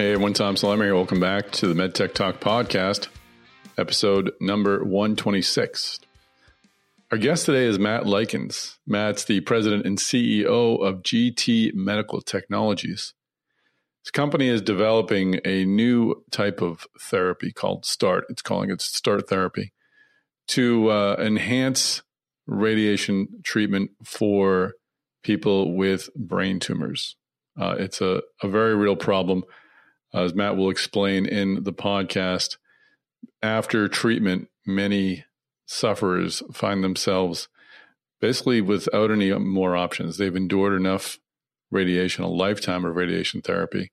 Hey, everyone, Tom Salemi here. Welcome back to the MedTech Talk podcast, episode number 126. Our guest today is Matt Likens. Matt's the president and CEO of GT Medical Technologies. This company is developing a new type of therapy called START. It's calling it START therapy to uh, enhance radiation treatment for people with brain tumors. Uh, it's a, a very real problem as Matt will explain in the podcast, after treatment, many sufferers find themselves basically without any more options. They've endured enough radiation, a lifetime of radiation therapy,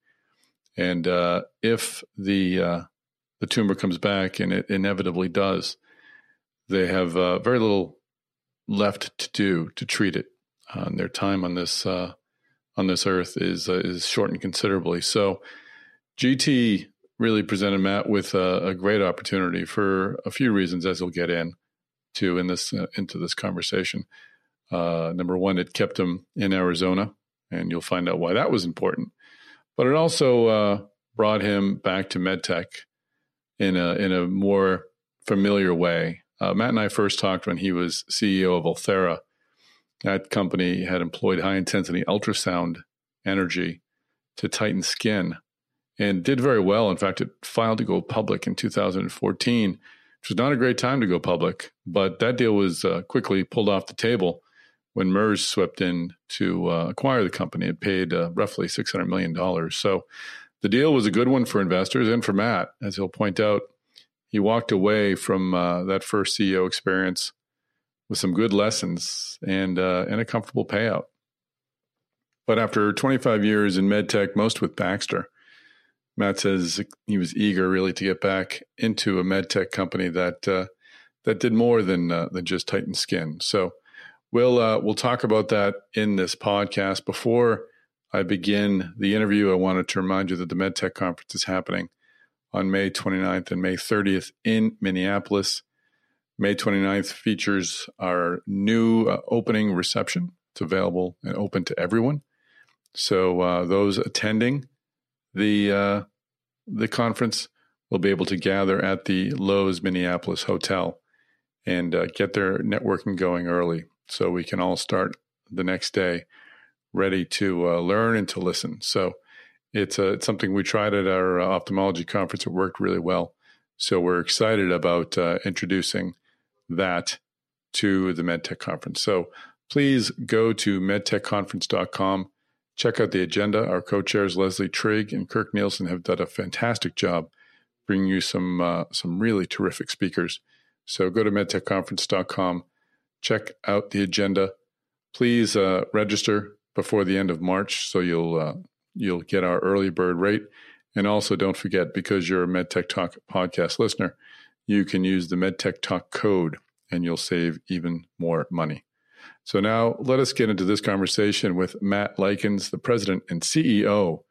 and uh, if the uh, the tumor comes back, and it inevitably does, they have uh, very little left to do to treat it. Uh, their time on this uh, on this earth is uh, is shortened considerably. So GT really presented Matt with a, a, great opportunity for a few reasons, as he'll get in to in this uh, into this conversation. Uh, number one, it kept him in Arizona, and you'll find out why that was important. But it also uh, brought him back to medtech in a in a more familiar way. Uh, Matt and I first talked when he was CEO of Ulthera. That company had employed high intensity ultrasound energy to tighten skin and did very well. In fact, it filed to go public in 2014, which was not a great time to go public, but that deal was uh, quickly pulled off the table when Merz swept in to uh, acquire the company. It paid uh, roughly $600 million. So the deal was a good one for investors and for Matt. As he'll point out, he walked away from uh, that first CEO experience with some good lessons and, uh, and a comfortable payout. But after 25 years in medtech, most with Baxter, Matt says he was eager really to get back into a med tech company that uh, that did more than uh, than just tighten skin. So we'll uh, we'll talk about that in this podcast. Before I begin the interview, I wanted to remind you that the MedTech conference is happening on May 29th and May 30th in Minneapolis. May 29th features our new uh, opening reception. It's available and open to everyone. So uh, those attending the uh, the conference will be able to gather at the Loews Minneapolis Hotel and uh, get their networking going early, so we can all start the next day ready to uh, learn and to listen. So it's, uh, it's something we tried at our uh, ophthalmology conference. It worked really well. So we're excited about uh, introducing that to the MedTech conference. So please go to medtechconference.com Check out the agenda. Our co chairs, Leslie Trigg and Kirk Nielsen, have done a fantastic job bringing you some, uh, some really terrific speakers. So go to medtechconference.com, check out the agenda. Please uh, register before the end of March so you'll, uh, you'll get our early bird rate. And also, don't forget, because you're a MedTech Talk podcast listener, you can use the MedTech Talk code and you'll save even more money. So now let us get into this conversation with Matt Likens, the president and CEO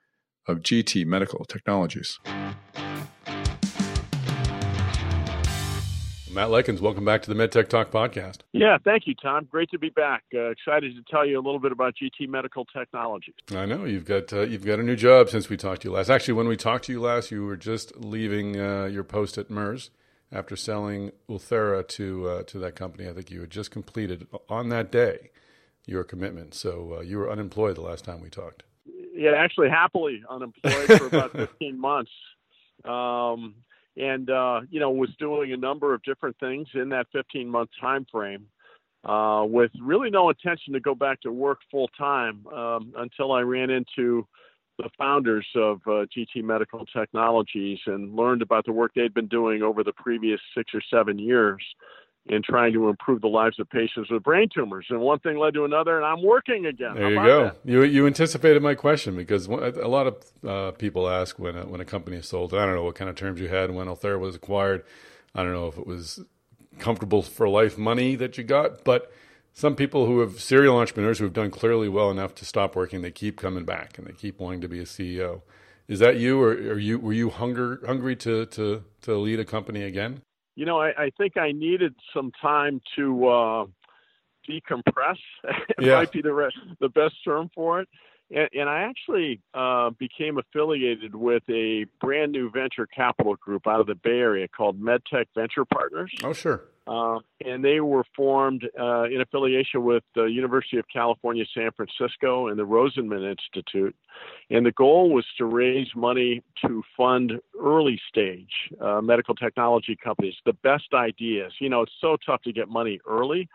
of GT Medical Technologies. Matt Likens, welcome back to the MedTech Talk podcast. Yeah, thank you, Tom. Great to be back. Uh, excited to tell you a little bit about GT Medical Technologies. I know you've got uh, you've got a new job since we talked to you last. Actually, when we talked to you last, you were just leaving uh, your post at Merz after selling Ulthera to uh, to that company. I think you had just completed on that day your commitment. So uh, you were unemployed the last time we talked. Yeah, actually, happily unemployed for about 15 months, um, and uh, you know was doing a number of different things in that 15 month time frame. Uh, with really no intention to go back to work full time um, until I ran into the founders of uh, GT Medical Technologies and learned about the work they'd been doing over the previous six or seven years in trying to improve the lives of patients with brain tumors. And one thing led to another, and I'm working again. There you go. That? You you anticipated my question because a lot of uh, people ask when a, when a company is sold. I don't know what kind of terms you had when Ulthera was acquired. I don't know if it was comfortable for life money that you got, but some people who have serial entrepreneurs who have done clearly well enough to stop working, they keep coming back and they keep wanting to be a CEO. Is that you, or are you were you hunger hungry to to to lead a company again? You know, I, I think I needed some time to uh, decompress. it yeah. might be the re- the best term for it. and, and I actually uh, became affiliated with a brand new venture capital group out of the Bay Area called MedTech Venture Partners. Oh, sure. Uh, and they were formed uh, in affiliation with the University of California, San Francisco, and the Rosenman Institute. And the goal was to raise money to fund early stage uh, medical technology companies, the best ideas. You know, it's so tough to get money early.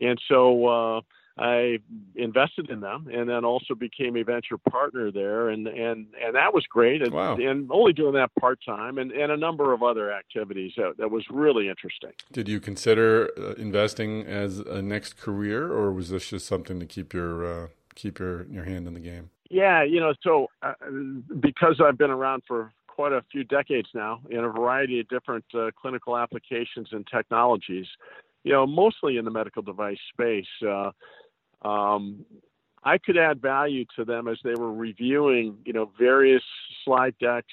And so, uh, I invested in them and then also became a venture partner there and and and that was great and, wow. and only doing that part time and, and a number of other activities that, that was really interesting. Did you consider uh, investing as a next career or was this just something to keep your uh, keep your your hand in the game? Yeah, you know, so uh, because I've been around for quite a few decades now in a variety of different uh, clinical applications and technologies, you know, mostly in the medical device space. Um, I could add value to them as they were reviewing, you know, various slide decks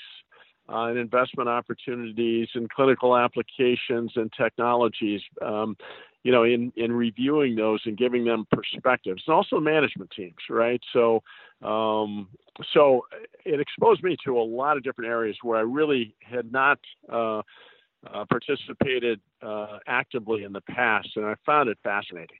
uh, and investment opportunities and clinical applications and technologies. Um, you know, in in reviewing those and giving them perspectives, and also management teams, right? So, um, so it exposed me to a lot of different areas where I really had not. Uh, uh, participated uh, actively in the past, and I found it fascinating.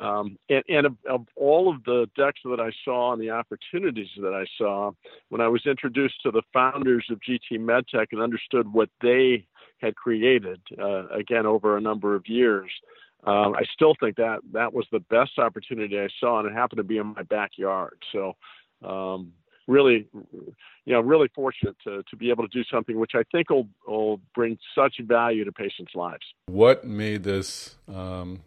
Um, and, and of, of, all of the decks that I saw and the opportunities that I saw, when I was introduced to the founders of GT MedTech and understood what they had created, uh, again over a number of years, um, I still think that that was the best opportunity I saw, and it happened to be in my backyard. So, um, really, you know, really fortunate to, to be able to do something which I think will, will bring such value to patients' lives. What made this um,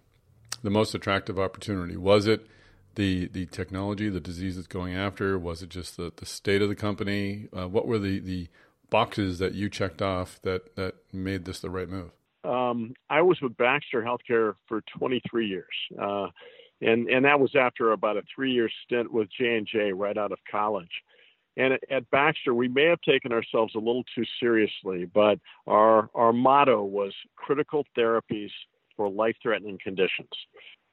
the most attractive opportunity? Was it the the technology, the disease it's going after? Was it just the, the state of the company? Uh, what were the, the boxes that you checked off that, that made this the right move? Um, I was with Baxter Healthcare for 23 years, uh, and and that was after about a three year stint with J and J right out of college. And at, at Baxter, we may have taken ourselves a little too seriously, but our our motto was critical therapies for life threatening conditions.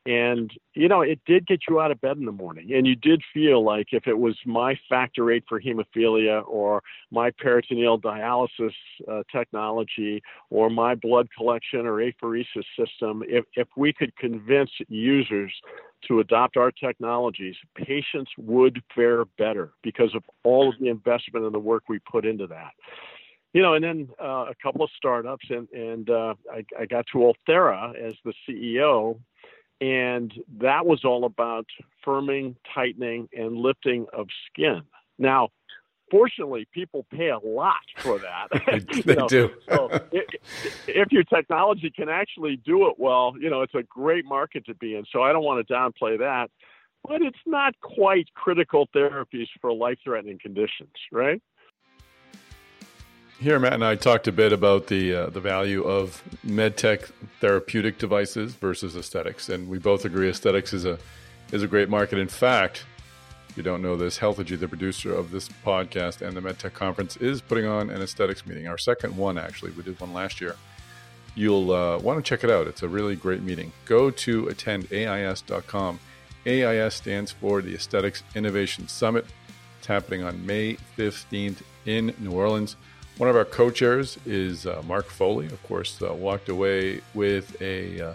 And, you know, it did get you out of bed in the morning. And you did feel like if it was my factor eight for hemophilia or my peritoneal dialysis uh, technology or my blood collection or apheresis system, if, if we could convince users to adopt our technologies, patients would fare better because of all of the investment and the work we put into that you know, and then uh, a couple of startups, and and uh, I, I got to Ulthera as the CEO, and that was all about firming, tightening, and lifting of skin. Now, fortunately, people pay a lot for that. they know, do. so if, if your technology can actually do it well, you know, it's a great market to be in. So I don't want to downplay that, but it's not quite critical therapies for life-threatening conditions, right? Here, Matt and I talked a bit about the uh, the value of medtech therapeutic devices versus aesthetics, and we both agree aesthetics is a is a great market. In fact, if you don't know this, Healthegy, the producer of this podcast and the MedTech conference, is putting on an aesthetics meeting. Our second one, actually, we did one last year. You'll uh, want to check it out. It's a really great meeting. Go to attendais.com. AIS stands for the Aesthetics Innovation Summit. It's happening on May 15th in New Orleans. One of our co-chairs is uh, Mark Foley. Of course, uh, walked away with a, uh,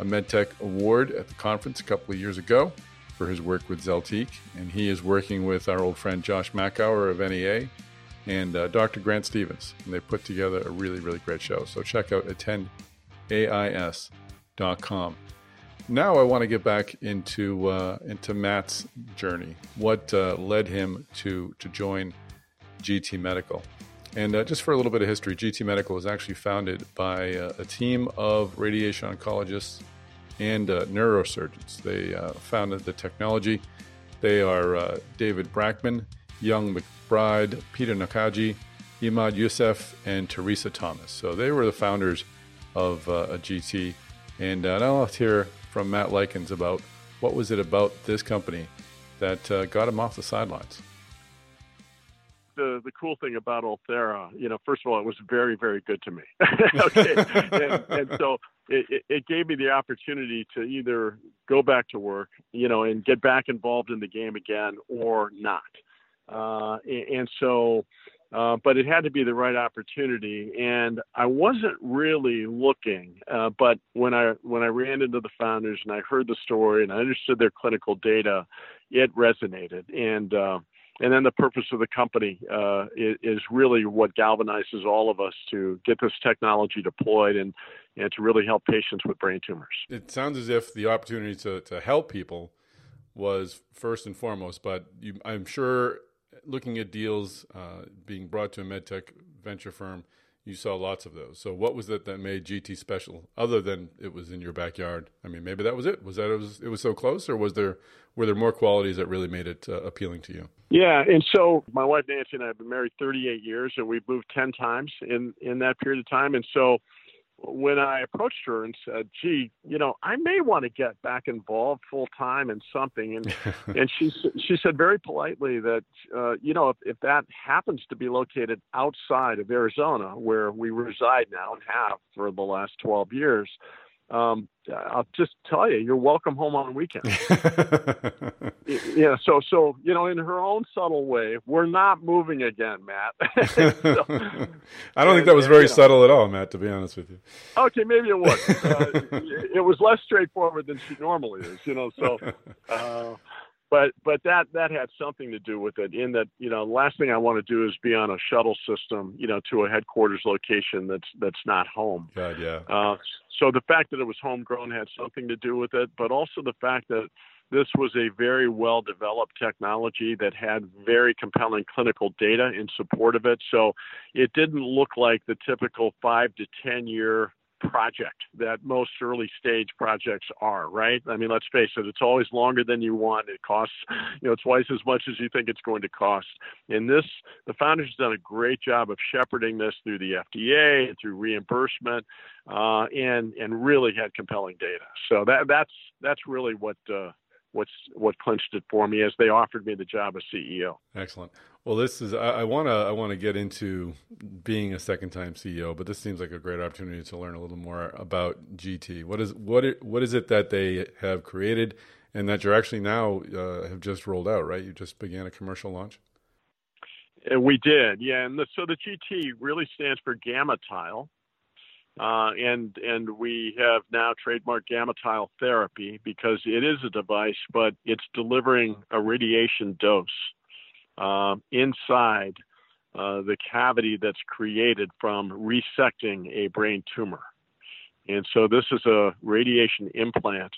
a MedTech award at the conference a couple of years ago for his work with Zeltiq, and he is working with our old friend Josh Makower of NEA and uh, Dr. Grant Stevens, and they put together a really, really great show. So check out attendais.com. Now I want to get back into uh, into Matt's journey. What uh, led him to to join GT Medical? And uh, just for a little bit of history, GT Medical was actually founded by uh, a team of radiation oncologists and uh, neurosurgeons. They uh, founded the technology. They are uh, David Brachman, Young McBride, Peter Nakaji, Imad Youssef, and Teresa Thomas. So they were the founders of uh, GT. And now let's hear from Matt Likens about what was it about this company that got him off the sidelines the the cool thing about Ulthera, you know, first of all, it was very very good to me. and, and, so it, it, gave me the opportunity to either go back to work, you know, and get back involved in the game again or not. Uh, and so, uh, but it had to be the right opportunity, and I wasn't really looking. Uh, but when I when I ran into the founders and I heard the story and I understood their clinical data, it resonated. And uh, and then the purpose of the company uh, is, really what galvanizes all of us to get this technology deployed and and to really help patients with brain tumors. It sounds as if the opportunity to to help people was first and foremost, but you, I'm sure looking at deals uh, being brought to a medtech venture firm, you saw lots of those. So what was it that made GT special, other than it was in your backyard? I mean, maybe that was it. Was that it was it was so close, or was there were there more qualities that really made it uh, appealing to you? Yeah, and so my wife Nancy and I have been married 38 years, and we've moved 10 times in in that period of time, and so when I approached her and said, "Gee, you know, I may want to get back involved full time in something," and and she she said very politely that uh, you know if, if that happens to be located outside of Arizona, where we reside now and have for the last twelve years, um, I'll just tell you, you're welcome home on weekends. yeah. So, so you know, in her own subtle way, we're not moving again, Matt. so, I don't and, think that was very subtle at all, Matt. To be honest with you. Okay, maybe it was. Uh, it was less straightforward than she normally is. You know, so. Uh, but but that that had something to do with it in that you know last thing I want to do is be on a shuttle system you know to a headquarters location that's that's not home. God, yeah. Uh, so the fact that it was homegrown had something to do with it, but also the fact that this was a very well developed technology that had very compelling clinical data in support of it. So it didn't look like the typical five to 10 year project that most early stage projects are, right? I mean, let's face it, it's always longer than you want. It costs, you know, twice as much as you think it's going to cost. And this, the founders have done a great job of shepherding this through the FDA and through reimbursement, uh, and and really had compelling data. So that that's that's really what uh, what's what clinched it for me as they offered me the job of CEO. Excellent. Well, this is I want to I want to get into being a second time CEO, but this seems like a great opportunity to learn a little more about GT. What is what it, what is it that they have created, and that you're actually now uh, have just rolled out? Right, you just began a commercial launch. Uh, we did, yeah. And the, so the GT really stands for GammaTile, uh, and and we have now trademarked GammaTile therapy because it is a device, but it's delivering a radiation dose uh, inside uh, the cavity that's created from resecting a brain tumor. And so this is a radiation implant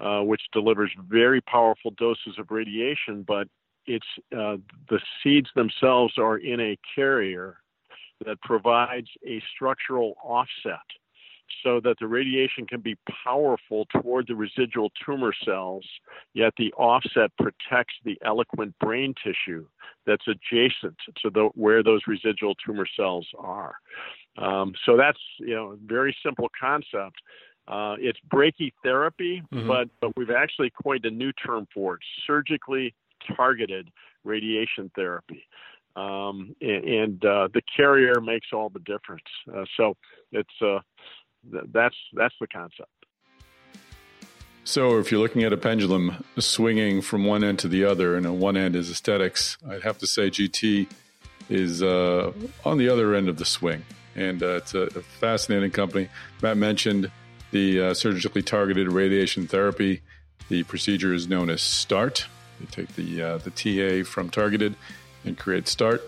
uh, which delivers very powerful doses of radiation, but it's uh, the seeds themselves are in a carrier that provides a structural offset so that the radiation can be powerful toward the residual tumor cells, yet the offset protects the eloquent brain tissue that's adjacent to the, where those residual tumor cells are. Um, so that's you know very simple concept. Uh, it's brachytherapy, mm-hmm. but but we've actually coined a new term for it: surgically targeted radiation therapy. Um, and, and uh, the carrier makes all the difference. Uh, so it's uh, that's that's the concept. So, if you're looking at a pendulum swinging from one end to the other, and on one end is aesthetics, I'd have to say GT is uh, on the other end of the swing, and uh, it's a, a, fascinating company. Matt mentioned the uh, surgically targeted radiation therapy. The procedure is known as START. They take the the TA from targeted and create START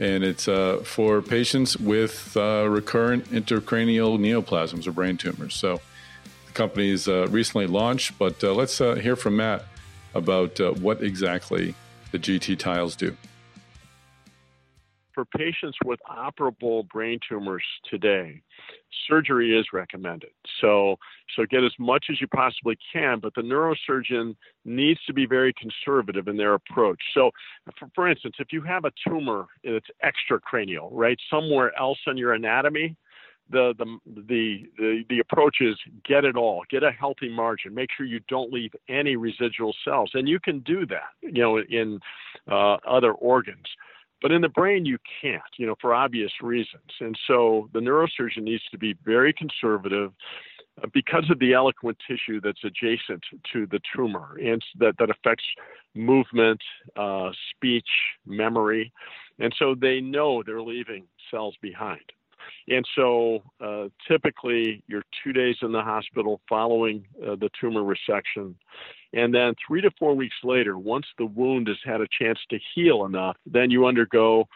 and it's uh, for patients with uh, recurrent intracranial neoplasms or brain tumors. So the company's uh, recently launched, but uh, let's uh, hear from Matt about what exactly the GT tiles do for patients with operable brain tumors today, surgery is recommended. So, so get as much as you possibly can, but the neurosurgeon needs to be very conservative in their approach. So, for, for instance, if you have a tumor that's extracranial, right, somewhere else in your anatomy, the, the the the the approach is get it all, get a healthy margin, make sure you don't leave any residual cells, and you can do that, you know, in uh, other organs. But in the brain, you can't, you know, for obvious reasons. And so the neurosurgeon needs to be very conservative. because of the eloquent tissue that's adjacent to the tumor and that, that affects movement, uh, speech, memory. And so they know they're leaving cells behind. And so uh, typically you're two days in the hospital following uh, the tumor resection. And then three to four weeks later, once the wound has had a chance to heal enough, then you undergo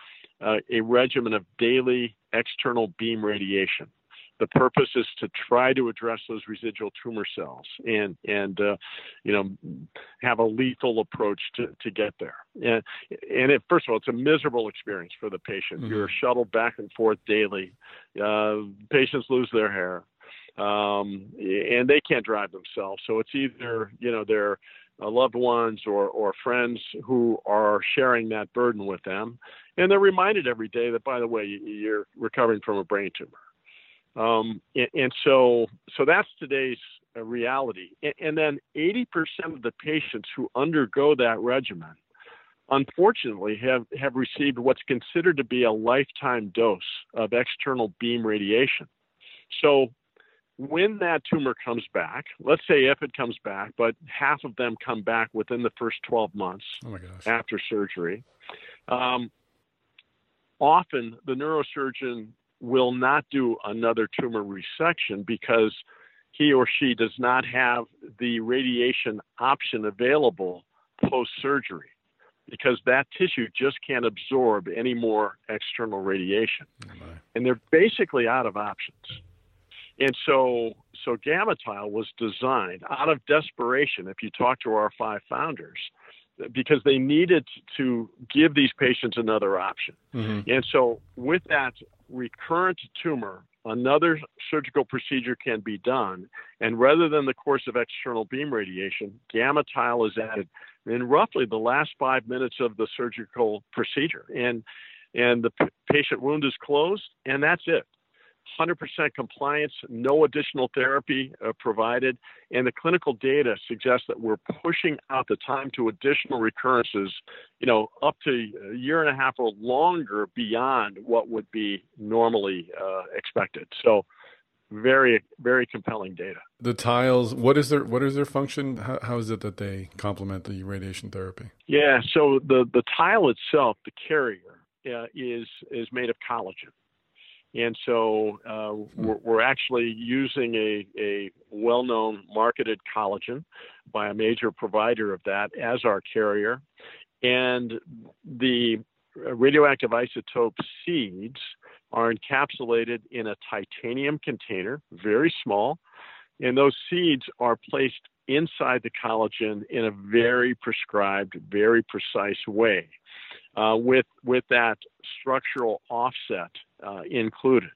uh, a regimen of daily external beam radiation the purpose is to try to address those residual tumor cells and and uh, you know have a lethal approach to, to get there. And and it, first of all, it's a miserable experience for the patient. Mm-hmm. You're shuttled back and forth daily. Uh, patients lose their hair, um, and they can't drive themselves. So it's either you know their uh, loved ones or or friends who are sharing that burden with them, and they're reminded every day that by the way you're recovering from a brain tumor. Um, and, and, so, so that's today's uh, reality. And, and then 80% of the patients who undergo that regimen, unfortunately, have, have received what's considered to be a lifetime dose of external beam radiation. So, when that tumor comes back, let's say if it comes back, but half of them come back within the first 12 months oh after surgery, um, often the neurosurgeon will not do another tumor resection because he or she does not have the radiation option available post surgery because that tissue just can't absorb any more external radiation. Oh and they're basically out of options. And so so GammaTile was designed out of desperation if you talk to our five founders because they needed to give these patients another option. Mm-hmm. And so, with that recurrent tumor, another surgical procedure can be done. And rather than the course of external beam radiation, GammaTile is added in roughly the last five minutes of the surgical procedure. And and the p- patient wound is closed, and that's it. 100% compliance, no additional therapy uh, provided, and the clinical data suggests that we're pushing out the time to additional recurrences, you know, up to a year and a half or longer beyond what would be normally uh, expected. So, very very compelling data. The tiles, what is their what is their function? How, how is it that they complement the radiation therapy? Yeah, so the the tile itself, the carrier, uh, is is made of collagen. And so uh, we're, we're, actually using a, a well known marketed collagen by a major provider of that as our carrier. And the radioactive isotope seeds are encapsulated in a titanium container, very small. And those seeds are placed inside the collagen in a very prescribed, very precise way uh, with with that structural offset uh, included.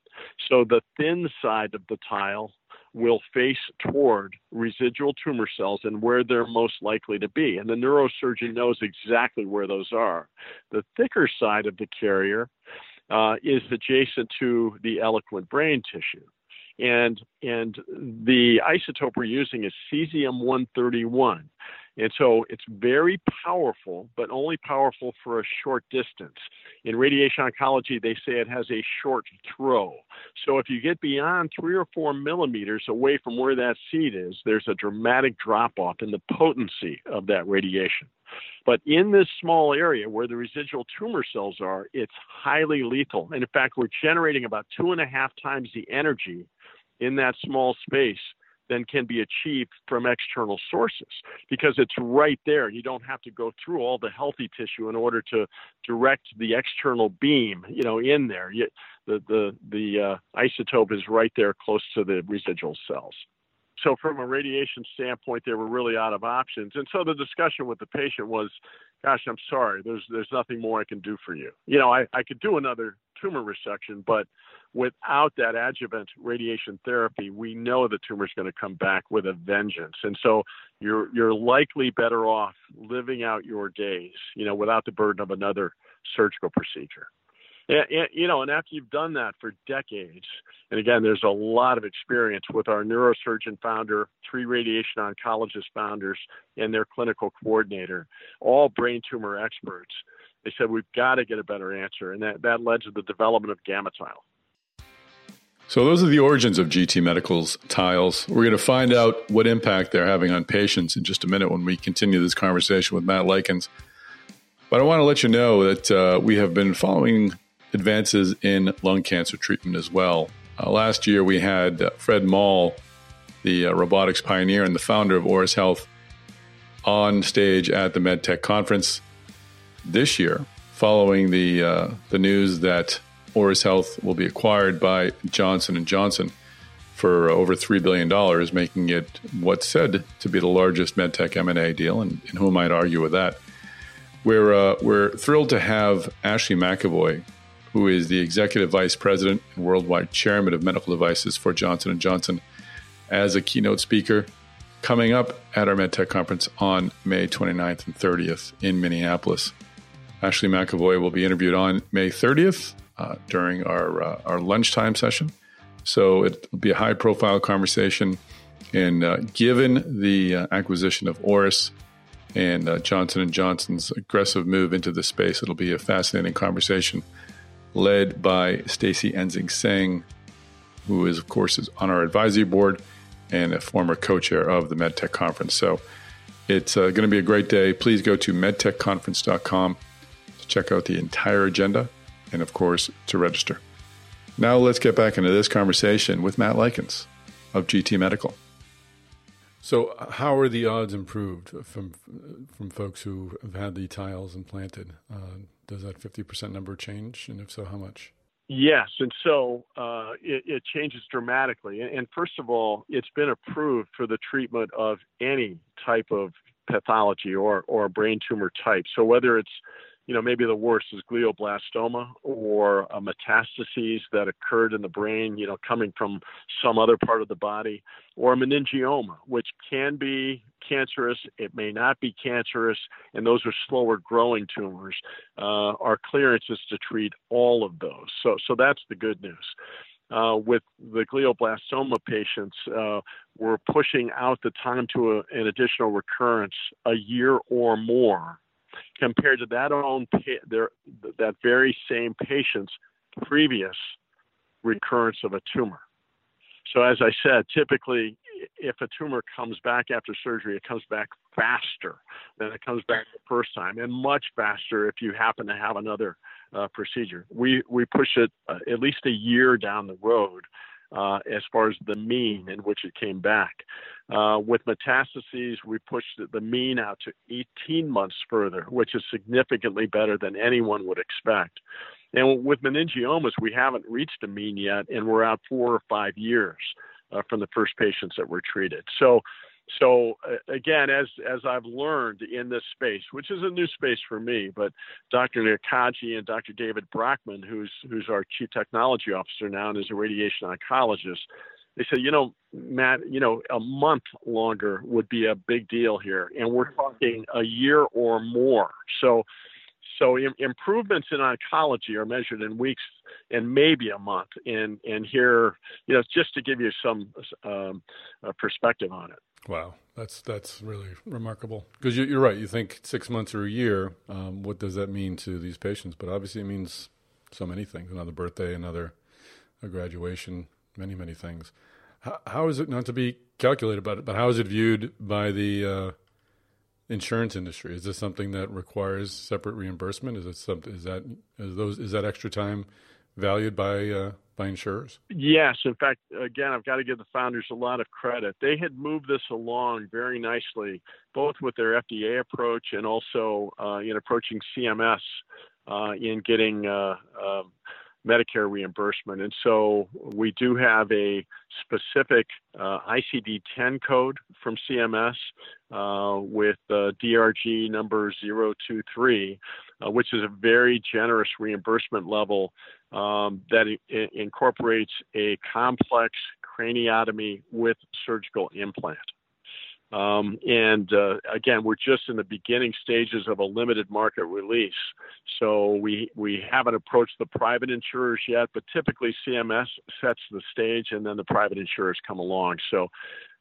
So the thin side of the tile will face toward residual tumor cells and where they're most likely to be. And the neurosurgeon knows exactly where those are. The thicker side of the carrier uh, is adjacent to the eloquent brain tissue. And, and the isotope we're using is cesium 131. And so it's very powerful, but only powerful for a short distance. In radiation oncology, they say it has a short throw. So if you get beyond three or four millimeters away from where that seed is, there's a dramatic drop off in the potency of that radiation. But in this small area where the residual tumor cells are, it's highly lethal. And in fact, we're generating about two and a half times the energy in that small space than can be achieved from external sources because it's right there. You don't have to go through all the healthy tissue in order to direct the external beam, you know, in there. You, the the the uh, isotope is right there close to the residual cells. So from a radiation standpoint, they were really out of options. And so the discussion with the patient was, "Gosh, I'm sorry. There's there's nothing more I can do for you. You know, I I could do another tumor resection, but without that adjuvant radiation therapy, we know the tumor is going to come back with a vengeance. And so you're you're likely better off living out your days, you know, without the burden of another surgical procedure. And, and, you know, and after you've done that for decades, and again, there's a lot of experience with our neurosurgeon founder, three radiation oncologist founders, and their clinical coordinator, all brain tumor experts. They said we've got to get a better answer, and that, that led to the development of GammaTile. So, those are the origins of GT Medical's tiles. We're going to find out what impact they're having on patients in just a minute when we continue this conversation with Matt Likens. But I want to let you know that uh, we have been following advances in lung cancer treatment as well. Uh, last year, we had uh, Fred Moll, the uh, robotics pioneer and the founder of Auris Health, on stage at the MedTech conference. This year, following the uh, the news that Auris Health will be acquired by Johnson and Johnson for over three billion dollars, making it what's said to be the largest medtech M and A deal. And, and, who might argue with that? We're uh, we're thrilled to have Ashley McEvoy, who is the executive vice president and worldwide chairman of medical devices for Johnson and Johnson, as a keynote speaker, coming up at our MedTech conference on May 29th and 30th in Minneapolis. Ashley McEvoy will be interviewed on May 30th uh, during our uh, our lunchtime session. So it'll be a high profile conversation. And uh, given the uh, acquisition of Auris and uh, Johnson Johnson's aggressive move into the space, it'll be a fascinating conversation led by Stacy Enxing Seng, who is of course is on our advisory board and a former co-chair of the MedTech conference. So it's uh, going to be a great day. Please go to medtechconference.com check out the entire agenda and, of course, to register. Now let's get back into this conversation with Matt Likens of GT Medical. So, how are the odds improved from from folks who have had the tiles implanted? Uh, does that fifty percent number change, and if so, how much? Yes, and so uh, it, it, changes dramatically. And, and, first of all, it's been approved for the treatment of any type of pathology or or brain tumor type. So whether it's you know, maybe the worst is glioblastoma or uh, metastases that occurred in the brain, you know, coming from some other part of the body, or meningioma, which can be cancerous, it may not be cancerous, and those are slower growing tumors. Uh, our clearance is to treat all of those. So, so that's the good news. Uh, with the glioblastoma patients, uh, we're pushing out the time to a, an additional recurrence a year or more compared to that own their, that very same patient's previous recurrence of a tumor. So as I said, typically if a tumor comes back after surgery, it comes back faster than it comes back the first time, and much faster if you happen to have another uh, procedure. We we push it uh, at least a year down the road uh, as far as the mean in which it came back. Uh, with metastases, we pushed the mean out to 18 months further, which is significantly better than anyone would expect. And with meningiomas, we haven't reached a mean yet, and we're out four or five years uh, from the first patients that were treated. So so uh, again, as as I've learned in this space, which is a new space for me, but Dr. Nakaji and Dr. David Brachman, who's who's our chief technology officer now and is a radiation oncologist, they said, you know, Matt, you know, a month longer would be a big deal here, and we're talking a year or more. So so Im- improvements in oncology are measured in weeks and maybe a month. And and here, you know, just to give you some um, perspective on it. Wow, that's that's really remarkable. Because you, are right. You think six months or a year. Um, what does that mean to these patients? But obviously, it means so many things. Another birthday, another a graduation, many many things. How, how is it not to be calculated about it? But how is it viewed by the uh, insurance industry? Is this something that requires separate reimbursement? Is it something? Is that is those is that extra time valued by uh, by insurers? Yes. In fact, again, I've got to give the founders a lot of credit. They had moved this along very nicely, both with their FDA approach and also uh, in approaching CMS uh, in getting uh, um, Medicare reimbursement. And so we do have a specific uh, ICD 10 code from CMS uh, with uh, DRG number 023, uh, which is a very generous reimbursement level um, that I- incorporates a complex craniotomy with surgical implant. Um, and uh, again, we're just in the beginning stages of a limited market release. So we, we haven't approached the private insurers yet, but typically CMS sets the stage and then the private insurers come along. So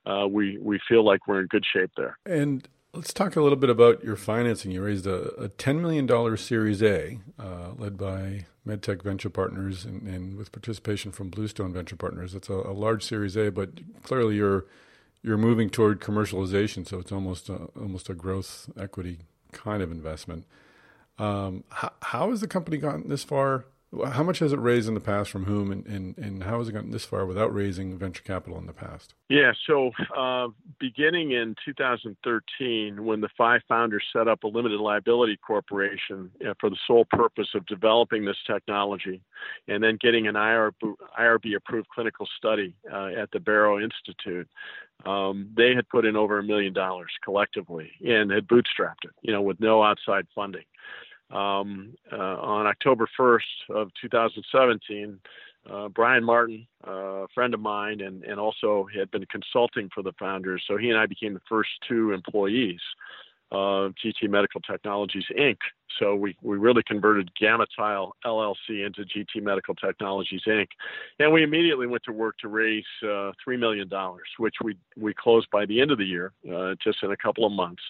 uh, we, we feel like we're in good shape there. And Let's talk a little bit about your financing. You raised a, a $10 million Series A, uh, led by MedTech Venture Partners and, and, with participation from Bluestone Venture Partners. It's a, a, large Series A, but clearly you're you're moving toward commercialization, so it's almost a, almost a growth equity kind of investment. Um, how, how has the company gotten this far how much has it raised in the past from whom, and, and, and how has it gotten this far without raising venture capital in the past? Yeah, so uh, beginning in 2013, when the five founders set up a limited liability corporation for the sole purpose of developing this technology and then getting an IRB approved clinical study uh, at the Barrow Institute, um, they had put in over a million dollars collectively and had bootstrapped it, you know, with no outside funding um, uh, on October 1st of 2017, uh, Brian Martin, uh, a friend of mine, and, and also had been consulting for the founders. So he and I became the first two employees of GT Medical Technologies Inc. So we, we really converted GammaTile LLC into GT Medical Technologies Inc. And we immediately went to work to raise uh, $3 million, which we, we closed by the end of the year, uh, just in a couple of months.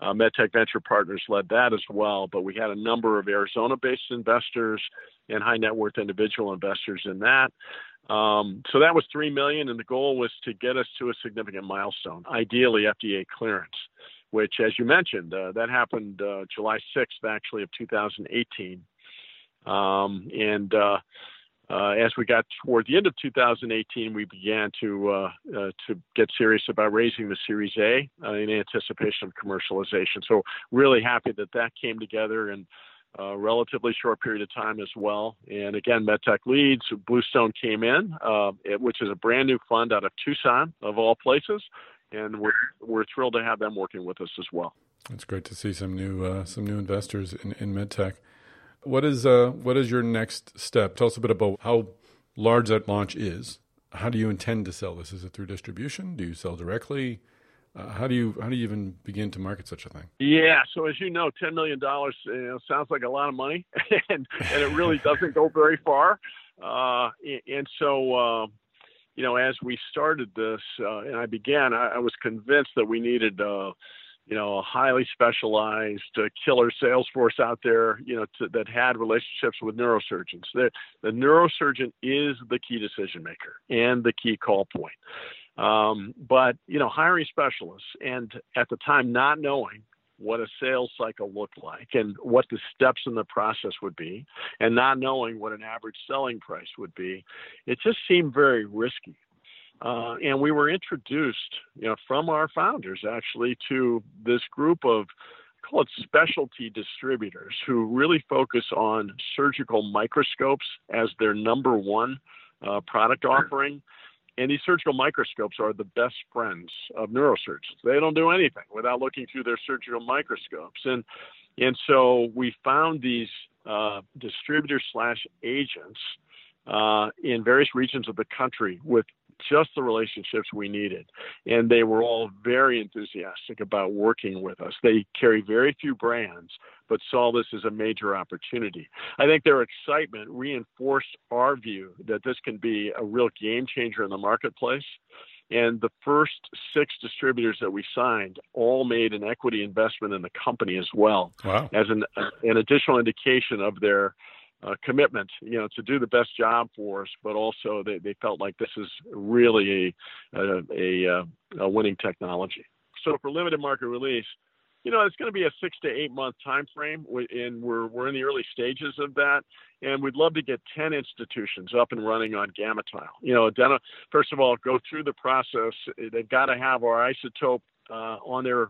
Uh, MedTech Venture Partners led that as well, but we had a number of Arizona based investors and high net worth individual investors in that. Um, so that was three million, and the goal was to get us to a significant milestone, ideally FDA clearance, which, as you mentioned, uh, that happened uh, July 6th, actually, of 2018. Um, and uh, as we got toward the end of 2018, we began to uh, uh, to get serious about raising the Series A uh, in anticipation of commercialization. So really happy that that came together in a relatively short period of time as well. And again, MedTech leads Bluestone came in, uh, which is a brand new fund out of Tucson, of all places, and we're we're thrilled to have them working with us as well. It's great to see some new uh, some new investors in, in MedTech. What is uh, what is your next step? Tell us a bit about how large that launch is. How do you intend to sell this? Is it through distribution? Do you sell directly? Uh, how do you how do you even begin to market such a thing? Yeah, so as you know, ten million dollars you know, sounds like a lot of money, and and it really doesn't go very far. Uh, and so, uh, you know, as we started this, uh, and I began, I, I was convinced that we needed uh, you know, a highly specialized uh, killer sales force out there, you know, to, that had relationships with neurosurgeons. The, the neurosurgeon is the key decision maker and the key call point. Um, but, you know, hiring specialists and at the time not knowing what a sales cycle looked like and what the steps in the process would be and not knowing what an average selling price would be, it just seemed very risky. Uh, and we were introduced, you know, from our founders actually to this group of call it specialty distributors who really focus on surgical microscopes as their number one uh, product offering. And these surgical microscopes are the best friends of neurosurgeons. They don't do anything without looking through their surgical microscopes. And and so we found these uh, distributors slash agents uh, in various regions of the country with just the relationships we needed. And they were all very enthusiastic about working with us. They carry very few brands, but saw this as a major opportunity. I think their excitement reinforced our view that this can be a real game changer in the marketplace. And the first six distributors that we signed all made an equity investment in the company as well, wow. as an, an additional indication of their uh, commitment, you know, to do the best job for us, but also they, they felt like this is really a, a, a, uh, a winning technology. So for limited market release, you know, it's going to be a six to eight month time frame, and we're we're in the early stages of that. And we'd love to get ten institutions up and running on GammaTile. You know, first of all, go through the process. They've got to have our isotope uh, on their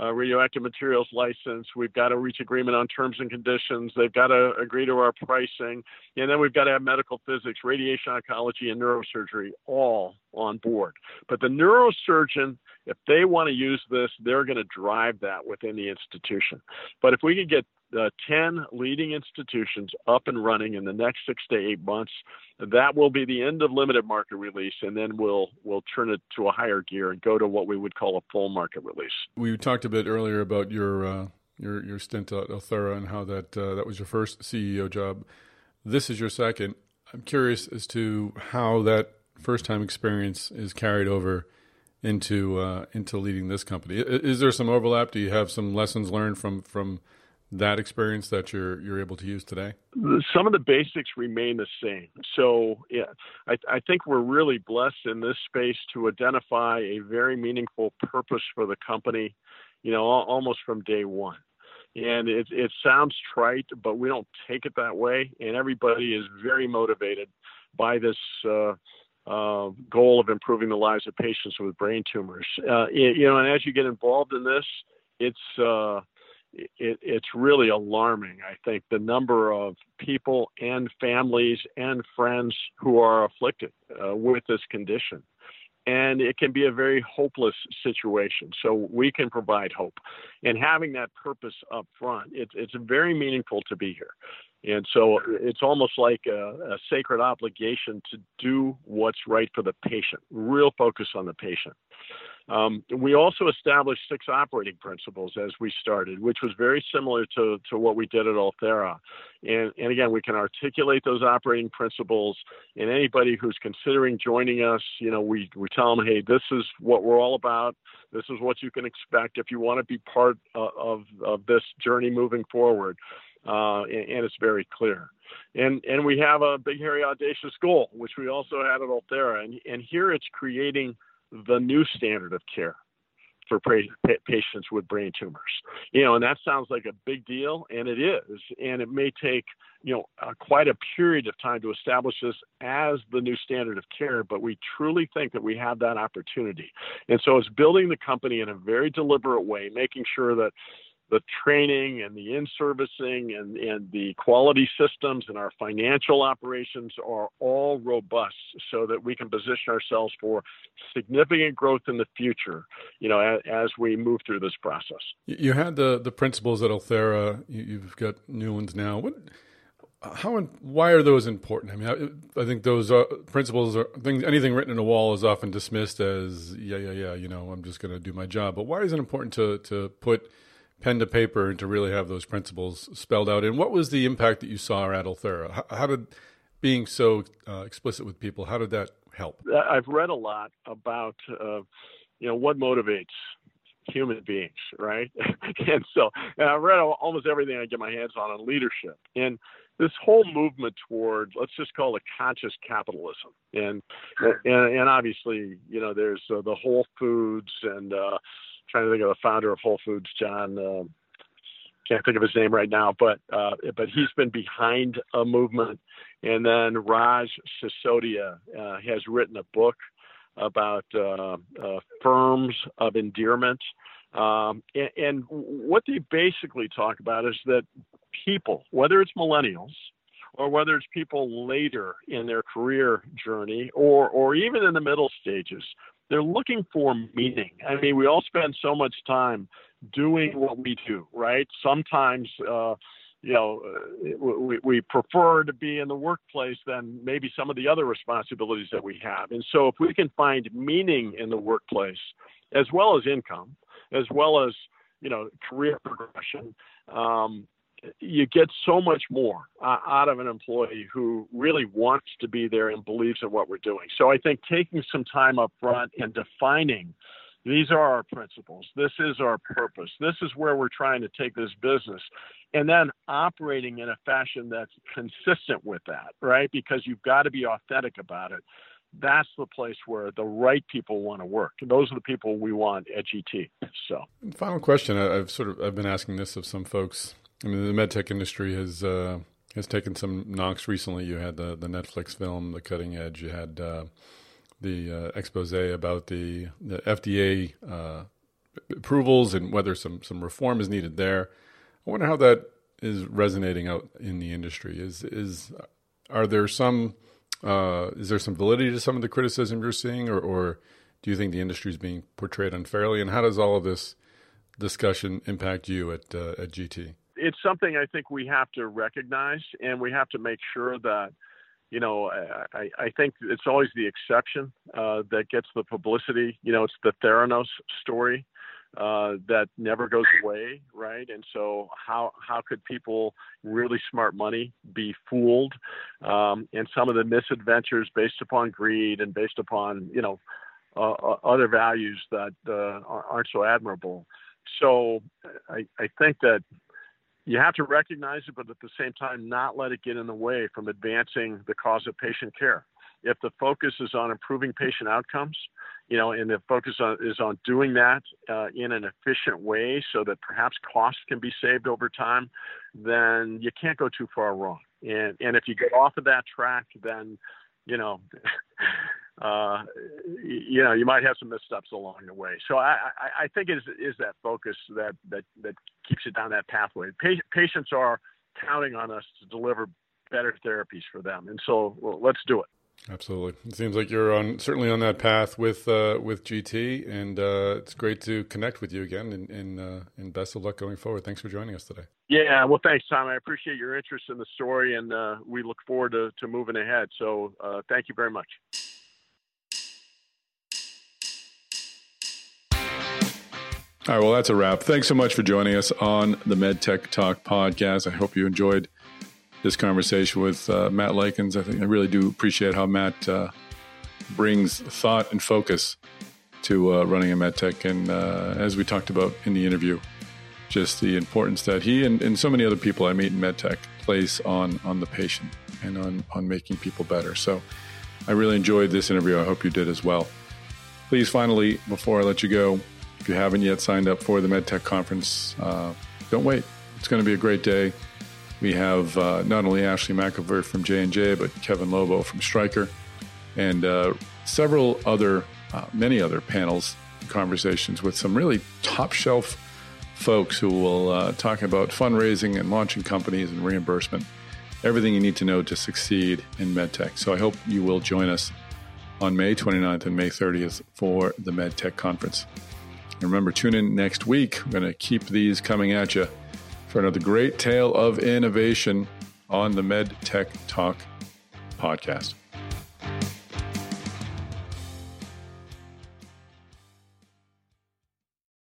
uh, radioactive materials license. We've got to reach agreement on terms and conditions. They've got to agree to our pricing. And then we've got to have medical physics, radiation oncology, and neurosurgery all on board. But the neurosurgeon, if they want to use this, they're going to drive that within the institution. But if we can get uh, 10 leading institutions up and running in the next six to eight months. That will be the end of limited market release, and then we'll we'll turn it to a higher gear and go to what we would call a full market release. We talked a bit earlier about your uh, your your stint at Ulthera and how that uh, that was your first CEO job. This is your second. I'm curious as to how that first time experience is carried over into uh, into leading this company. Is there some overlap? Do you have some lessons learned from from that experience that you're you're able to use today? Some of the basics remain the same. So yeah, I, I think we're really blessed in this space to identify a very meaningful purpose for the company. You know, almost from day one. And it, it sounds trite, but we don't take it that way. And everybody is very motivated by this uh, uh, goal of improving the lives of patients with brain tumors. Uh, you know, and as you get involved in this, it's uh, it, it's really alarming. I think the number of people and families and friends who are afflicted uh, with this condition. And it can be a very hopeless situation. So we can provide hope. And having that purpose up front, it's, it's very meaningful to be here. And so it's almost like a, a, sacred obligation to do what's right for the patient, real focus on the patient. Um, we also established six operating principles as we started, which was very similar to, to what we did at Ulthera. And, and again, we can articulate those operating principles, and anybody who's considering joining us, you know, we, we tell them, hey, this is what we're all about. This is what you can expect if you want to be part of, of, this journey moving forward. Uh, and, and, it's very clear. And and we have a big, hairy, audacious goal, which we also had at Ulthera, and and here it's creating the new standard of care for patients with brain tumors. You know, and that sounds like a big deal, and it is. And it may take, you know, uh, quite a period of time to establish this as the new standard of care, but we truly think that we have that opportunity. And so it's building the company in a very deliberate way, making sure that the training and the in-servicing and, and the quality systems and our financial operations are all robust so that we can position ourselves for significant growth in the future, you know, as, as we move through this process. You had the, the principles at Ulthera. You've got new ones now. What, how and why are those important? I mean, I, I think those are, principles are things. Anything written in a wall is often dismissed as, yeah, yeah, yeah. You know, I'm just going to do my job. But why is it important to to put pen to paper and to really have those principles spelled out. And what was the impact that you saw at Ulthera? How, did being so uh, explicit with people, how did that help? I've read a lot about, uh, you know, what motivates human beings, right? and so, and I've read almost everything I get my hands on on leadership. And this whole movement toward let's just call it conscious capitalism and and, and obviously you know there's uh, the whole foods and uh trying to think of the founder of Whole Foods, John. Uh, can't think of his name right now, but uh, but he's been behind a movement. And then Raj Sisodia uh, has written a book about uh, uh firms of endearment. Um, and, and, what they basically talk about is that people, whether it's millennials or whether it's people later in their career journey or, or even in the middle stages, they're looking for meaning. I mean, we all spend so much time doing what we do, right? Sometimes, uh, you know, we, we prefer to be in the workplace than maybe some of the other responsibilities that we have. And so, if we can find meaning in the workplace, as well as income, as well as you know, career progression, um, you get so much more uh, out of an employee who really wants to be there and believes in what we're doing. So I think taking some time up front and defining these are our principles. This is our purpose. This is where we're trying to take this business. And then operating in a fashion that's consistent with that, right? Because you've got to be authentic about it. That's the place where the right people want to work. Those are the people we want at GT. So, final question. I've sort of I've been asking this of some folks I mean, the medtech industry has uh, has taken some knocks recently. You had the the Netflix film, The Cutting Edge. You had uh, the uh, expose about the the FDA uh, approvals and whether some some reform is needed there. I wonder how that is resonating out in the industry. Is is are there some uh, is there some validity to some of the criticism you're seeing, or, or do you think the industry is being portrayed unfairly? And how does all of this discussion impact you at uh, at GT? It's something I think we have to recognize, and we have to make sure that, you know, I, I think it's always the exception uh, that gets the publicity. You know, it's the Theranos story uh, that never goes away, right? And so, how how could people really smart money be fooled? Um, and some of the misadventures based upon greed and based upon, you know, uh, other values that uh, aren't so admirable. So I, I think that you have to recognize it, but at the same time, not let it get in the way from advancing the cause of patient care. If the focus is on improving patient outcomes, you know, and the focus on, is on doing that uh, in an efficient way so that perhaps costs can be saved over time, then you can't go too far wrong. And and if you get off of that track, then you know, uh, you know, you might have some missteps along the way. So I, I, I think is is that focus that that that keeps you down that pathway. Pa- patients are counting on us to deliver better therapies for them, and so well, let's do it. Absolutely, it seems like you're on certainly on that path with uh, with GT, and uh, it's great to connect with you again. And and, uh, and best of luck going forward. Thanks for joining us today. Yeah, well, thanks, Tom. I appreciate your interest in the story, and uh, we look forward to, to moving ahead. So, uh, thank you very much. All right, well, that's a wrap. Thanks so much for joining us on the MedTech Talk podcast. I hope you enjoyed this conversation with uh, Matt Likens. I think I really do appreciate how Matt uh, brings thought and focus to uh, running a medtech, and uh, as we talked about in the interview, just the importance that he and, and so many other people I meet in medtech place on on the patient and on on making people better. So, I really enjoyed this interview. I hope you did as well. Please, finally, before I let you go if you haven't yet signed up for the MedTech conference, uh, don't wait. It's going to be a great day. We have uh, not only Ashley McEvoy from J&J, but Kevin Lobo from Stryker, and uh, several other, uh, many other panels conversations with some really top shelf folks who will uh, talk about fundraising and launching companies and reimbursement, everything you need to know to succeed in medtech. So I hope you will join us on May 29th and May 30th for the MedTech conference. And remember, tune in next week. We're going to keep these coming at you for another great tale of innovation on the Med Tech Talk podcast.